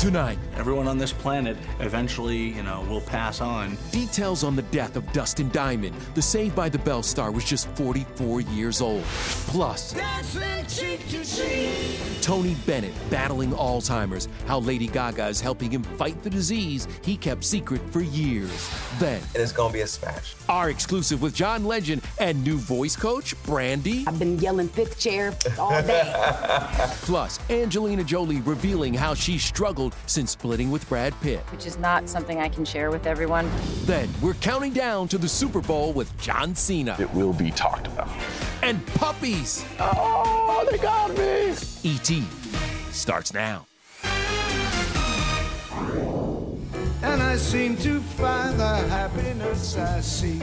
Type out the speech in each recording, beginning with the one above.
Tonight, Everyone on this planet eventually, you know, will pass on. details on the death of Dustin Diamond. The Saved by the Bell star was just 44 years old. Plus, Tony Bennett battling Alzheimer's, how Lady Gaga is helping him fight the disease he kept secret for years. Then, and it's gonna be a smash. our exclusive with John Legend and new voice coach, Brandy. I've been yelling fifth chair all day. Plus, Angelina Jolie revealing how she struggled since splitting with Brad Pitt. which is not something I can share with everyone. Then, we're counting down to the Super Bowl with John Cena. It will be talked about. and puppies. Oh, they got me. E.T. starts now. and I seem to find the happiness I see.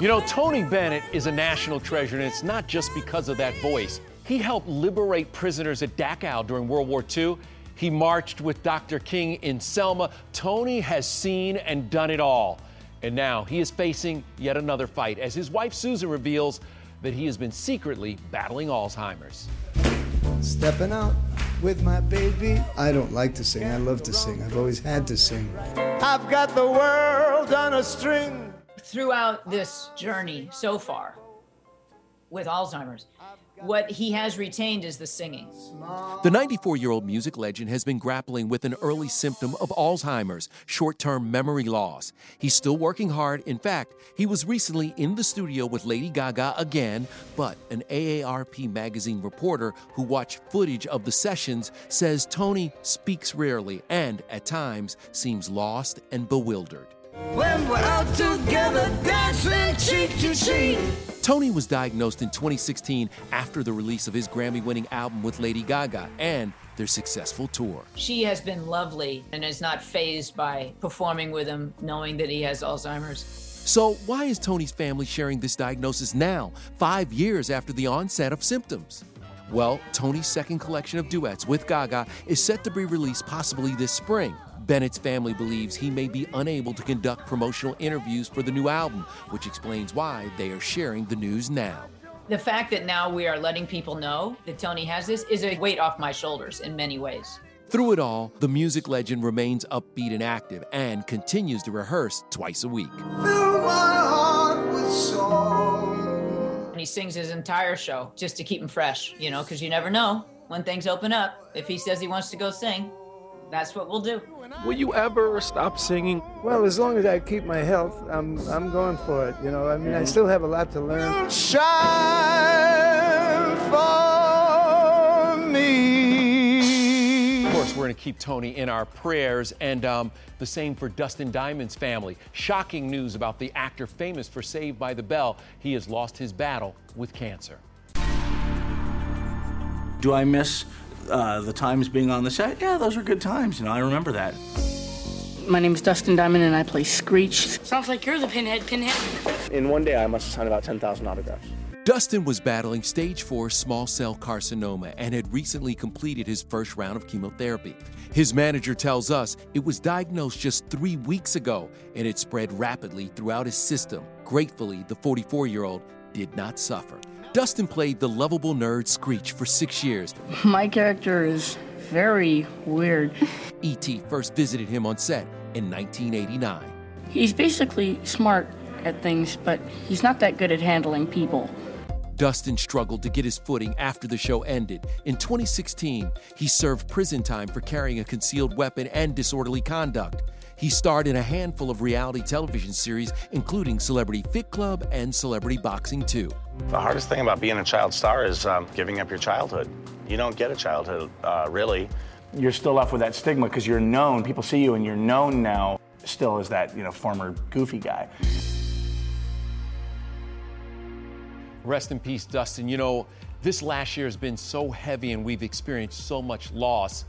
You know, Tony Bennett is a national treasure, and it's not just because of that voice. He helped liberate prisoners at Dachau during World War II. He marched with Dr. King in Selma. Tony has seen and done it all. And now he is facing yet another fight as his wife Susan reveals that he has been secretly battling Alzheimer's. Stepping out with my baby. I don't like to sing. I love to sing. I've always had to sing. I've got the world on a string. throughout this journey so far with Alzheimer's, what he has retained is the singing. The 94 year old music legend has been grappling with an early symptom of Alzheimer's, short term memory loss. He's still working hard. In fact, he was recently in the studio with Lady Gaga again, but an AARP magazine reporter who watched footage of the sessions says Tony speaks rarely and, at times, seems lost and bewildered. When we're out together, dancing cheek to cheek. Tony was diagnosed in 2016 after the release of his Grammy winning album with Lady Gaga and their successful tour. She has been lovely and is not fazed by performing with him, knowing that he has Alzheimer's. So, why is Tony's family sharing this diagnosis now, five years after the onset of symptoms? Well, Tony's second collection of duets with Gaga is set to be released possibly this spring. Bennett's family believes he may be unable to conduct promotional interviews for the new album, which explains why they are sharing the news now. The fact that now we are letting people know that Tony has this is a weight off my shoulders in many ways. Through it all, the music legend remains upbeat and active and continues to rehearse twice a week. And he sings his entire show just to keep him fresh, you know, because you never know when things open up. If he says he wants to go sing, that's what we'll do. Will you ever stop singing? Well, as long as I keep my health, I'm I'm going for it. You know, I mean, I still have a lot to learn. Shine for me. Of course, we're going to keep Tony in our prayers, and um, the same for Dustin Diamond's family. Shocking news about the actor famous for Saved by the Bell. He has lost his battle with cancer. Do I miss uh, the times being on the set? Yeah, those were good times. You know, I remember that. My name is Dustin Diamond, and I play Screech. Sounds like you're the pinhead, pinhead. In one day, I must have signed about 10,000 autographs. Dustin was battling stage 4 small cell carcinoma and had recently completed his first round of chemotherapy. His manager tells us it was diagnosed just three weeks ago and it spread rapidly throughout his system. Gratefully, the 44 year old did not suffer. Dustin played the lovable nerd Screech for six years. My character is very weird. E.T. first visited him on set in 1989. He's basically smart at things, but he's not that good at handling people. Dustin struggled to get his footing after the show ended. In 2016, he served prison time for carrying a concealed weapon and disorderly conduct. He starred in a handful of reality television series, including Celebrity Fit Club and Celebrity Boxing 2. The hardest thing about being a child star is um, giving up your childhood. You don't get a childhood, uh, really. You're still left with that stigma because you're known. People see you and you're known now still as that, you know, former goofy guy. Rest in peace, Dustin. You know, this last year has been so heavy and we've experienced so much loss.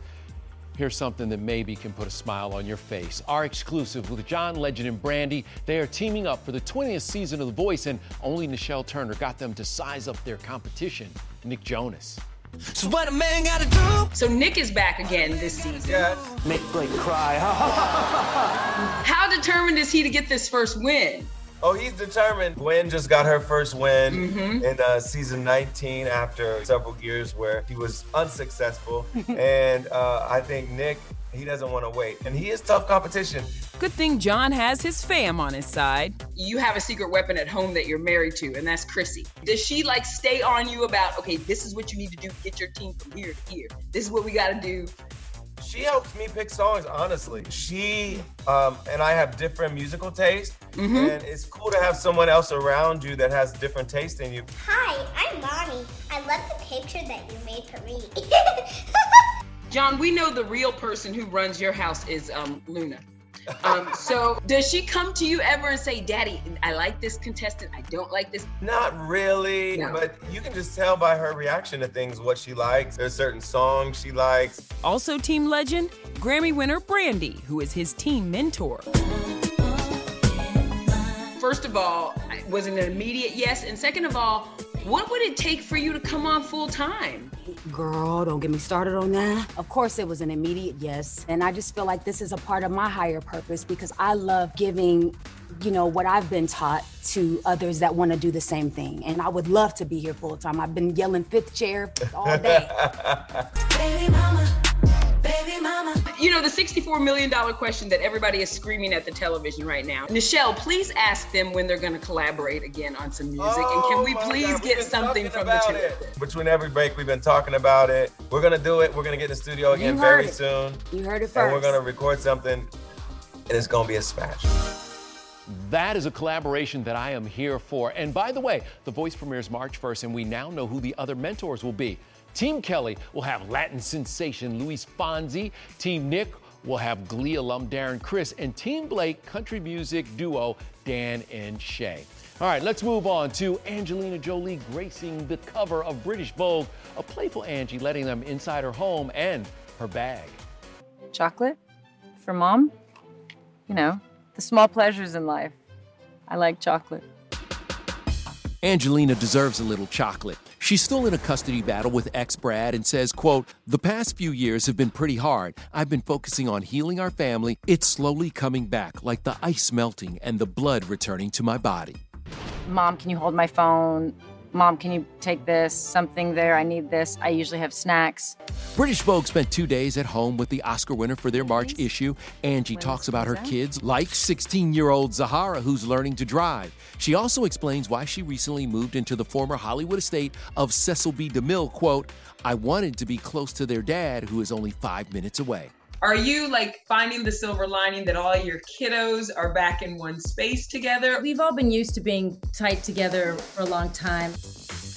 Here's something that maybe can put a smile on your face. Our exclusive with John Legend and Brandy. They are teaming up for the 20th season of The Voice, and only Nichelle Turner got them to size up their competition, Nick Jonas. So what a man gotta do? So Nick is back again this season. Yes. Make Blake cry. How determined is he to get this first win? Oh, he's determined. Gwen just got her first win Mhm. in uh, season 19 after several years where he was unsuccessful. and uh, I think Nick, he doesn't want to wait. And he is tough competition. Good thing John has his fam on his side. You have a secret weapon at home that you're married to, and that's Chrissy. Does she like stay on you about, okay, this is what you need to do to get your team from here to here? This is what we gotta do. She helps me pick songs, honestly. She um, and I have different musical tastes, Mhm. and it's cool to have someone else around you that has different taste than you. Hi, I'm Mommy. I love the picture that you made for me. John, we know the real person who runs your house is um, Luna. Um, so does she come to you ever and say, Daddy, I like this contestant, I don't like this? Not really, No. but you can just tell by her reaction to things what she likes. There's certain songs she likes. Also, team legend, Grammy winner Brandy, who is his team mentor. First of all, was it an immediate yes? And second of all, what would it take for you to come on full time? Girl, don't get me started on that. Of course, it was an immediate yes. And I just feel like this is a part of my higher purpose because I love giving, you know, what I've been taught to others that want to do the same thing. And I would love to be here full time. I've been yelling fifth chair all day. You know, the $64 million question that everybody is screaming at the television right now. Nichelle, please ask them when they're going to collaborate again on some music. and can oh we Oh please God, get something from the two of them? Between every break, we've been talking about it. We're gonna do it. We're gonna get in the studio again very it. soon. You heard it first. And we're gonna record something, and it's gonna be a smash. That is a collaboration that I am here for. And by the way, The Voice premieres March 1st, and we now know who the other mentors will be. Team Kelly will have Latin sensation Luis Fonsi. Team Nick will have Glee alum Darren Criss. And Team Blake, country music duo Dan and Shay. All right, let's move on to Angelina Jolie gracing the cover of British Vogue, a playful Angie letting them inside her home and her bag. Chocolate? For mom? You know, the small pleasures in life. I like chocolate. Angelina deserves a little chocolate. She's still in a custody battle with ex Brad and says, quote, "The past few years have been pretty hard. I've been focusing on healing our family. It's slowly coming back like the ice melting and the blood returning to my body." Mom, can you hold my phone? Mom, can you take this? Something there. I need this. I usually have snacks. British Vogue spent two days at home with the Oscar winner for their March issue. Angie talks about her kids, like 16 year old Zahara, who's learning to drive. She also explains why she recently moved into the former Hollywood estate of Cecil B. DeMille. Quote, I wanted to be close to their dad, who is only five minutes away. Are you like finding the silver lining that all your kiddos are back in one space together? We've all been used to being tight together for a long time.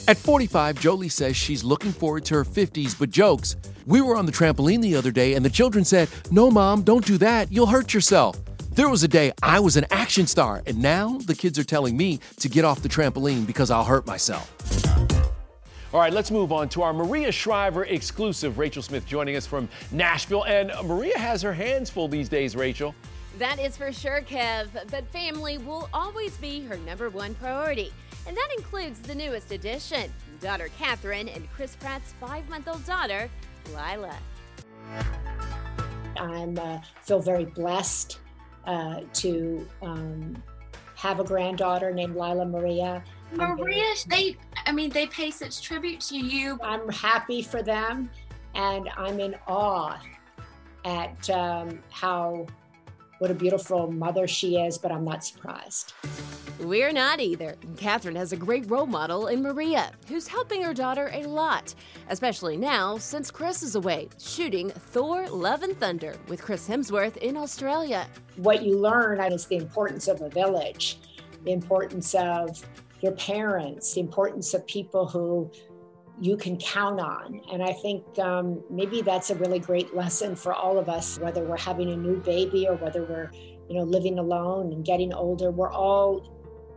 At 45, Jolie says she's looking forward to her 50s, but jokes. We were on the trampoline the other day, and the children said, No, mom, don't do that. You'll hurt yourself. There was a day I was an action star, and now the kids are telling me to get off the trampoline because I'll hurt myself. All right, let's move on to our Maria Shriver exclusive. Rachel Smith joining us from Nashville. And Maria has her hands full these days, Rachel. That is for sure, Kev. But family will always be her number one priority. And that includes the newest addition daughter Katherine and Chris Pratt's five month old daughter, Lyla. I uh, feel very blessed uh, to um, have a granddaughter named Lyla Maria. Maria, they, I mean, they pay such tribute to you. I'm happy for them, and I'm in awe at um, how what a beautiful mother she is, but I'm not surprised. We're not either. Katherine has a great role model in Maria, who's helping her daughter a lot, especially now since Chris is away shooting Thor Love and Thunder with Chris Hemsworth in Australia. What you learn is the importance of a village, the importance of your parents, the importance of people who you can count on. And I think um, maybe that's a really great lesson for all of us, whether we're having a new baby or whether we're, you know, living alone and getting older. We're all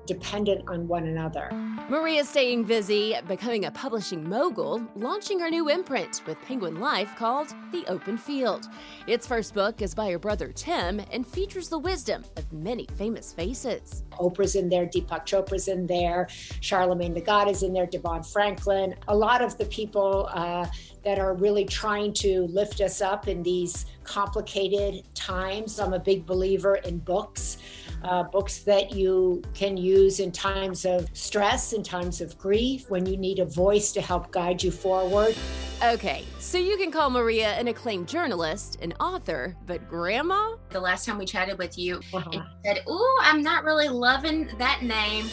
dependent on one another. Maria's staying busy, becoming a publishing mogul, launching her new imprint with Penguin Life called The Open Field. Its first book is by her brother Tim and features the wisdom of many famous faces. Oprah's in there, Deepak Chopra's in there, Charlemagne the God is in there, Devon Franklin. A lot of the people uh, that are really trying to lift us up in these complicated times. I'm a big believer in books uh, books that you can use in times of stress, in times of grief, when you need a voice to help guide you forward. Okay, so you can call Maria an acclaimed journalist, an author, but grandma? The last time we chatted with you, uh-huh. you said, Ooh, I'm not really loving that name.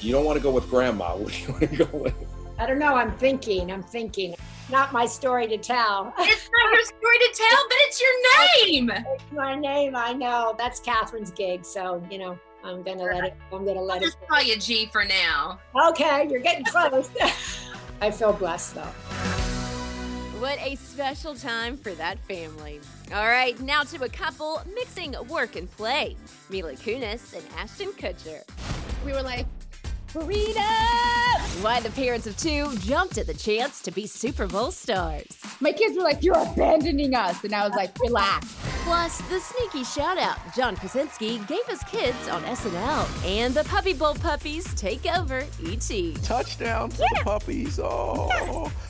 You don't want to go with grandma. What do you want to go with? I don't know. I'm thinking. I'm thinking. Not my story to tell. It's not your story to tell, but it's your name. It's my name. I know. That's Katherine's gig. So you know, I'm gonna let it. I'm gonna let I'll it. Just call you G for now. Okay, you're getting close. I feel blessed though. What a special time for that family. All right, now to a couple mixing work and play Mila Kunis and Ashton Kutcher. We were like, Freedom! Why the parents of two jumped at the chance to be Super Bowl stars. My kids were like, You're abandoning us. And I was like, Relax. Plus, the sneaky shout out John Krasinski gave his kids on SNL. And the Puppy Bowl puppies take over ET. Touchdown for yeah. the puppies. Oh. Yeah.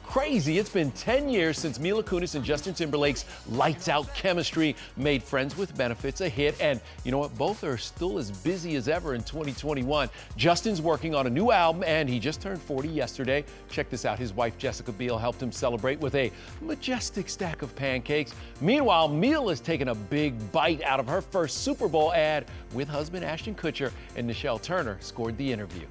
crazy. It's been 10 years since Mila Kunis and Justin Timberlake's Lights Out chemistry made Friends with Benefits a hit. And you know what? Both are still as busy as ever in 2021. Justin's working on a new album and he just turned 40 yesterday. Check this out. His wife Jessica Biel helped him celebrate with a majestic stack of pancakes. Meanwhile, Mila Mila's taken a big bite out of her first Super Bowl ad with husband Ashton Kutcher and Nichelle Turner scored the interview.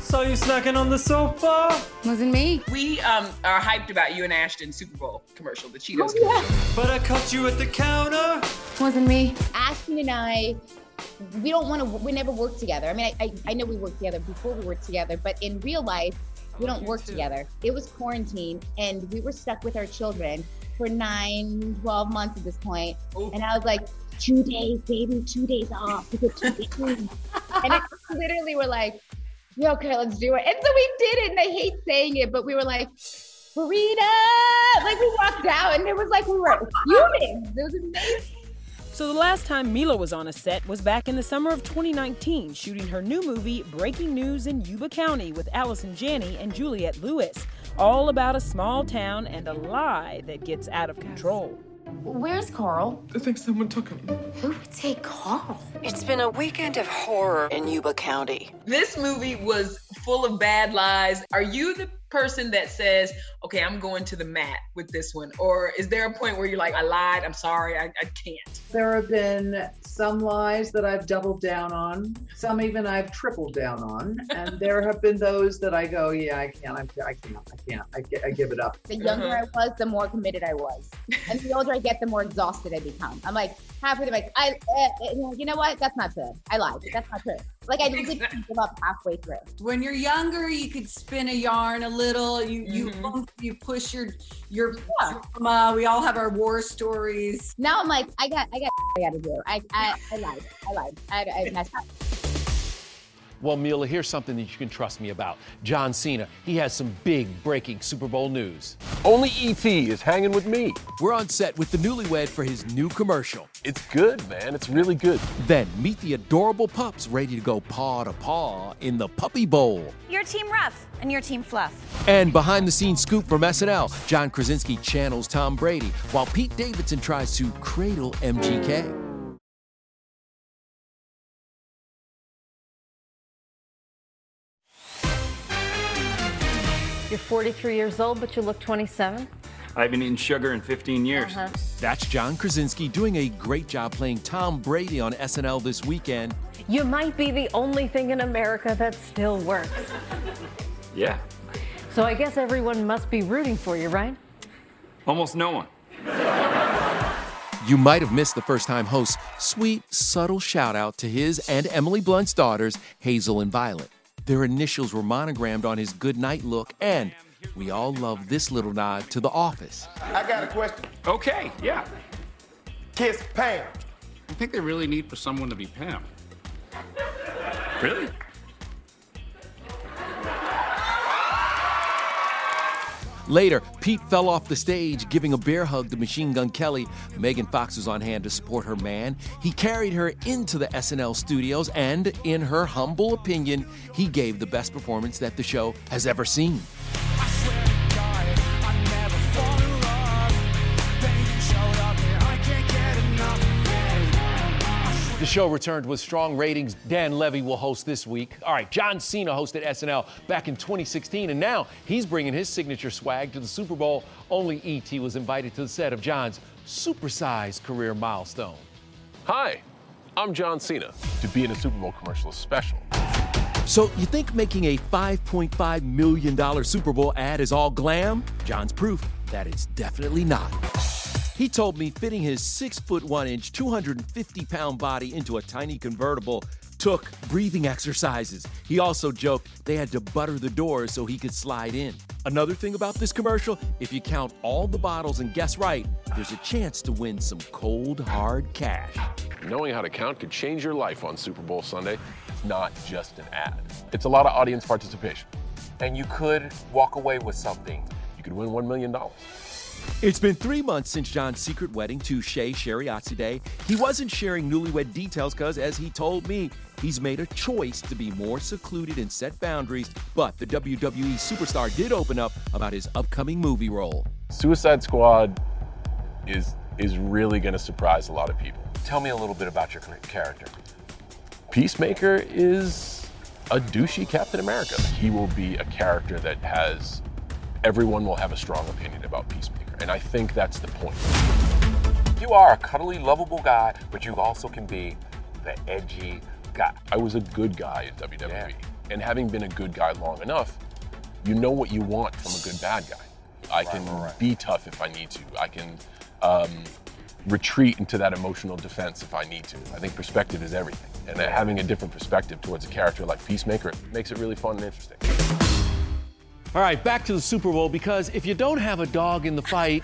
Saw you snacking on the sofa. Wasn't me. We um are hyped about you and Ashton Super Bowl commercial, the Cheetos oh, yeah. commercial. But I caught you at the counter. Wasn't me. Ashton and I, we don't want to. We never work together. I mean, I, I, I know we worked together before we worked together, but in real life, we don't work together. It was quarantine, and we were stuck with our children for nine, 12 months at this point. Ooh. And I was like, two days, baby, two days off. We get two days. and it literally were like, yeah, okay, let's do it. And so we did it. And I hate saying it, but we were like, Farida! Like we walked out and it was like we were humans. It was amazing. So the last time Mila was on a set was back in the summer of 2019, shooting her new movie Breaking News in Yuba County with Allison Janney and Juliette Lewis, all about a small town and a lie that gets out of control. Where's Carl? I think someone took him. Who would say Carl? It's been a weekend of horror in Yuba County. This movie was full of bad lies. Are you the person that says, okay, I'm going to the mat with this one? Or is there a point where you're like, I lied, I'm sorry, I, I can't? There have been some lies that I've doubled down on, some even I've tripled down on, and there have been those that I go, yeah, I can't, I, I can't, I can't, I, I give it up. The younger I was, the more committed I was, and the older I get, the more exhausted I become. I'm like halfway through, like I, uh, uh, you know what? That's not true. I lied. That's not true. Like I just give up halfway through. When you're younger, you could spin a yarn a little. You you mm-hmm. you push your your trauma. We all have our war stories. Now I'm like, I got, I got, I got to do. I, I, I lied. I lied. I, I messed up. Well, Mila, here's something that you can trust me about. John Cena, he has some big breaking Super Bowl news. Only ET is hanging with me. We're on set with the newlywed for his new commercial. It's good, man. It's really good. Then meet the adorable pups ready to go paw to paw in the Puppy Bowl. Your team rough and your team fluff. And behind the scenes scoop from SNL, John Krasinski channels Tom Brady while Pete Davidson tries to cradle MGK. You're 43 years old, but you look 27. I haven't eaten sugar in 15 years. Uh-huh. That's John Krasinski doing a great job playing Tom Brady on SNL this weekend. You might be the only thing in America that still works. Yeah, So I guess everyone must be rooting for you, right? almost no one. You might have missed the first time host's sweet, subtle shout out to his and Emily Blunt's daughters, Hazel and Violet. Their initials were monogrammed on his goodnight look, and we all love this little nod to The Office. I got a question. Okay, yeah. Kiss Pam. I think they really need for someone to be Pam. Really? Later, Pete fell off the stage giving a bear hug to Machine Gun Kelly. Megan Fox was on hand to support her man. He carried her into the SNL studios, and in her humble opinion, he gave the best performance that the show has ever seen. Show returned with strong ratings. Dan Levy will host this week. All right, John Cena hosted SNL back in 2016, and now he's bringing his signature swag to the Super Bowl. Only E.T. was invited to the set of John's supersized career milestone. Hi, I'm John Cena. To be in a Super Bowl commercial is special. So, you think making a $5.5 million Super Bowl ad is all glam? John's proof that it's definitely not. He told me fitting his 6 foot 1 inch, 250 pound body into a tiny convertible took breathing exercises. He also joked they had to butter the doors so he could slide in. Another thing about this commercial if you count all the bottles and guess right, there's a chance to win some cold, hard cash. Knowing how to count could change your life on Super Bowl Sunday. It's not just an ad, it's a lot of audience participation. And you could walk away with something. You could win $1 million. It's been three months since John's secret wedding to Shay Shariatzadeh. He wasn't sharing newlywed details because, as he told me, he's made a choice to be more secluded and set boundaries. But the WWE superstar did open up about his upcoming movie role. Suicide Squad is is really going to surprise a lot of people. Tell me a little bit about your character. Peacemaker is a douchey Captain America. He will be a character that has everyone will have a strong opinion about Peacemaker, and I think that's the point. You are a cuddly, lovable guy, but you also can be the edgy guy. I was a good guy in WWE, and having been a good guy long enough, you know what you want from a good bad guy. I can be tough if I need to. I can um, retreat into that emotional defense if I need to. I think perspective is everything, and having a different perspective towards a character like Peacemaker makes it really fun and interesting. All right, back to the Super Bowl because if you don't have a dog in the fight,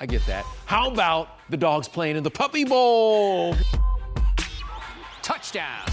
I get that. How about the dogs playing in the Puppy Bowl? Touchdown.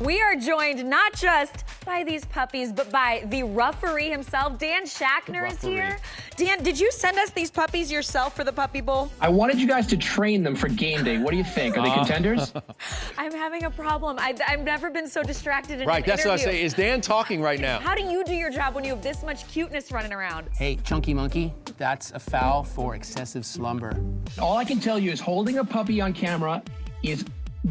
We are joined not just by these puppies, but by the referee himself. Dan Schachner is here. Dan, did you send us these puppies yourself for the Puppy Bowl? I wanted you guys to train them for game day. What do you think? Are they Uh, contenders? I'm having a problem. I, I've never been so distracted in Right, an that's what I say. Is Dan talking right now? How do you do your job when you have this much cuteness running around? Hey, Chunky Monkey, that's a foul for excessive slumber. All I can tell you is holding a puppy on camera is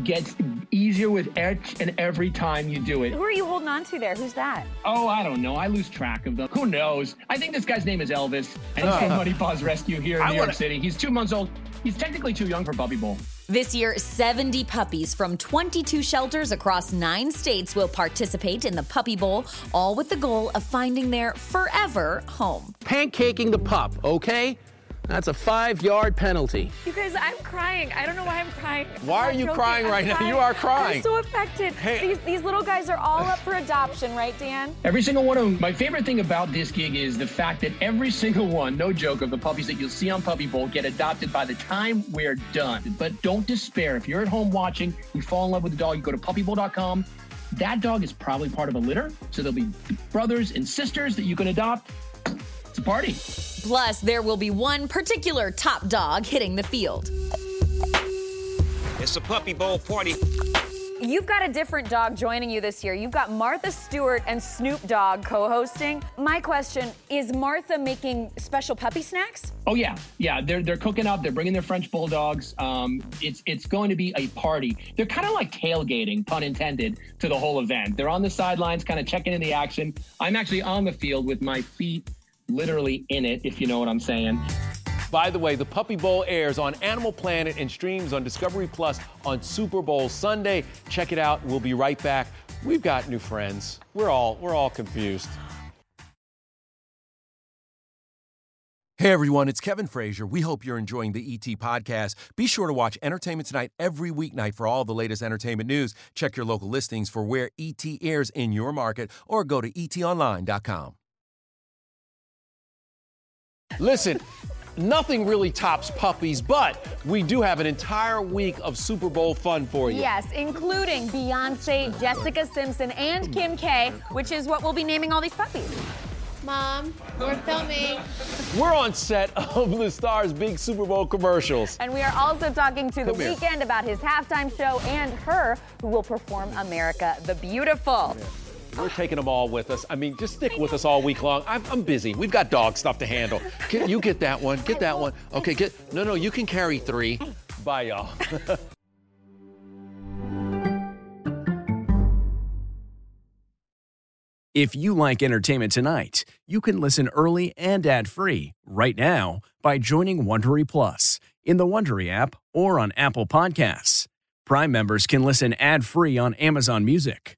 gets easier with each and every time you do it. Who are you holding on to there? Who's that? Oh, I don't know. I lose track of them. Who knows? I think this guy's name is Elvis, and he's from Uh. Muddy Paws Rescue here in I New York wanna- City. He's two months old. He's technically too young for Puppy Bowl. This year, 70 puppies from 22 shelters across nine states will participate in the Puppy Bowl, all with the goal of finding their forever home. Pancaking the pup, okay? That's a five yard penalty. You guys, I'm crying. I don't know why I'm crying. Why I'm are you joking. crying I'm right now? You are crying. I'm so affected. These, these little guys are all up for adoption, right, Dan? Every single one of them. My favorite thing about this gig is the fact that every single one, no joke, of the puppies that you'll see on Puppy Bowl get adopted by the time we're done. But don't despair. If you're at home watching, you fall in love with the dog, you go to puppybowl.com. That dog is probably part of a litter, so there'll be brothers and sisters that you can adopt. It's a party. Plus, there will be one particular top dog hitting the field. It's a puppy bowl party. You've got a different dog joining you this year. You've got Martha Stewart and Snoop Dogg co hosting. My question is Martha making special puppy snacks? Oh yeah, yeah. They're they're cooking up. They're bringing their French bulldogs. Um, it's it's going to be a party. They're kind of like tailgating, pun intended, to the whole event. They're on the sidelines, kind of checking in the action. I'm actually on the field with my feet literally in it, if you know what I'm saying. By the way, the Puppy Bowl airs on Animal Planet and streams on Discovery Plus on Super Bowl Sunday. Check it out. We'll be right back. We've got new friends. We're all we're all confused. Hey everyone, it's Kevin Frazier. We hope you're enjoying the ET podcast. Be sure to watch Entertainment Tonight every weeknight for all the latest entertainment news. Check your local listings for where ET airs in your market or go to etonline.com. Listen, nothing really tops puppies, but we do have an entire week of Super Bowl fun for you. Yes, including Beyonce, Jessica Simpson, and Kim K, which is what we'll be naming all these puppies. Mom, we're filming. We're on set of the Star's big Super Bowl commercials. And we are also talking to The Come here. Weeknd about his halftime show and her, who will perform America the Beautiful. We're taking them all with us. I mean, just stick with us all week long. I'm, I'm busy. We've got dog stuff to handle. Get, you get that one. Get that one. Okay, get. No, no, you can carry three. Bye, y'all. If you like entertainment tonight, you can listen early and ad-free right now by joining Wondery Plus in the Wondery app or on Apple Podcasts. Prime members can listen ad-free on Amazon Music.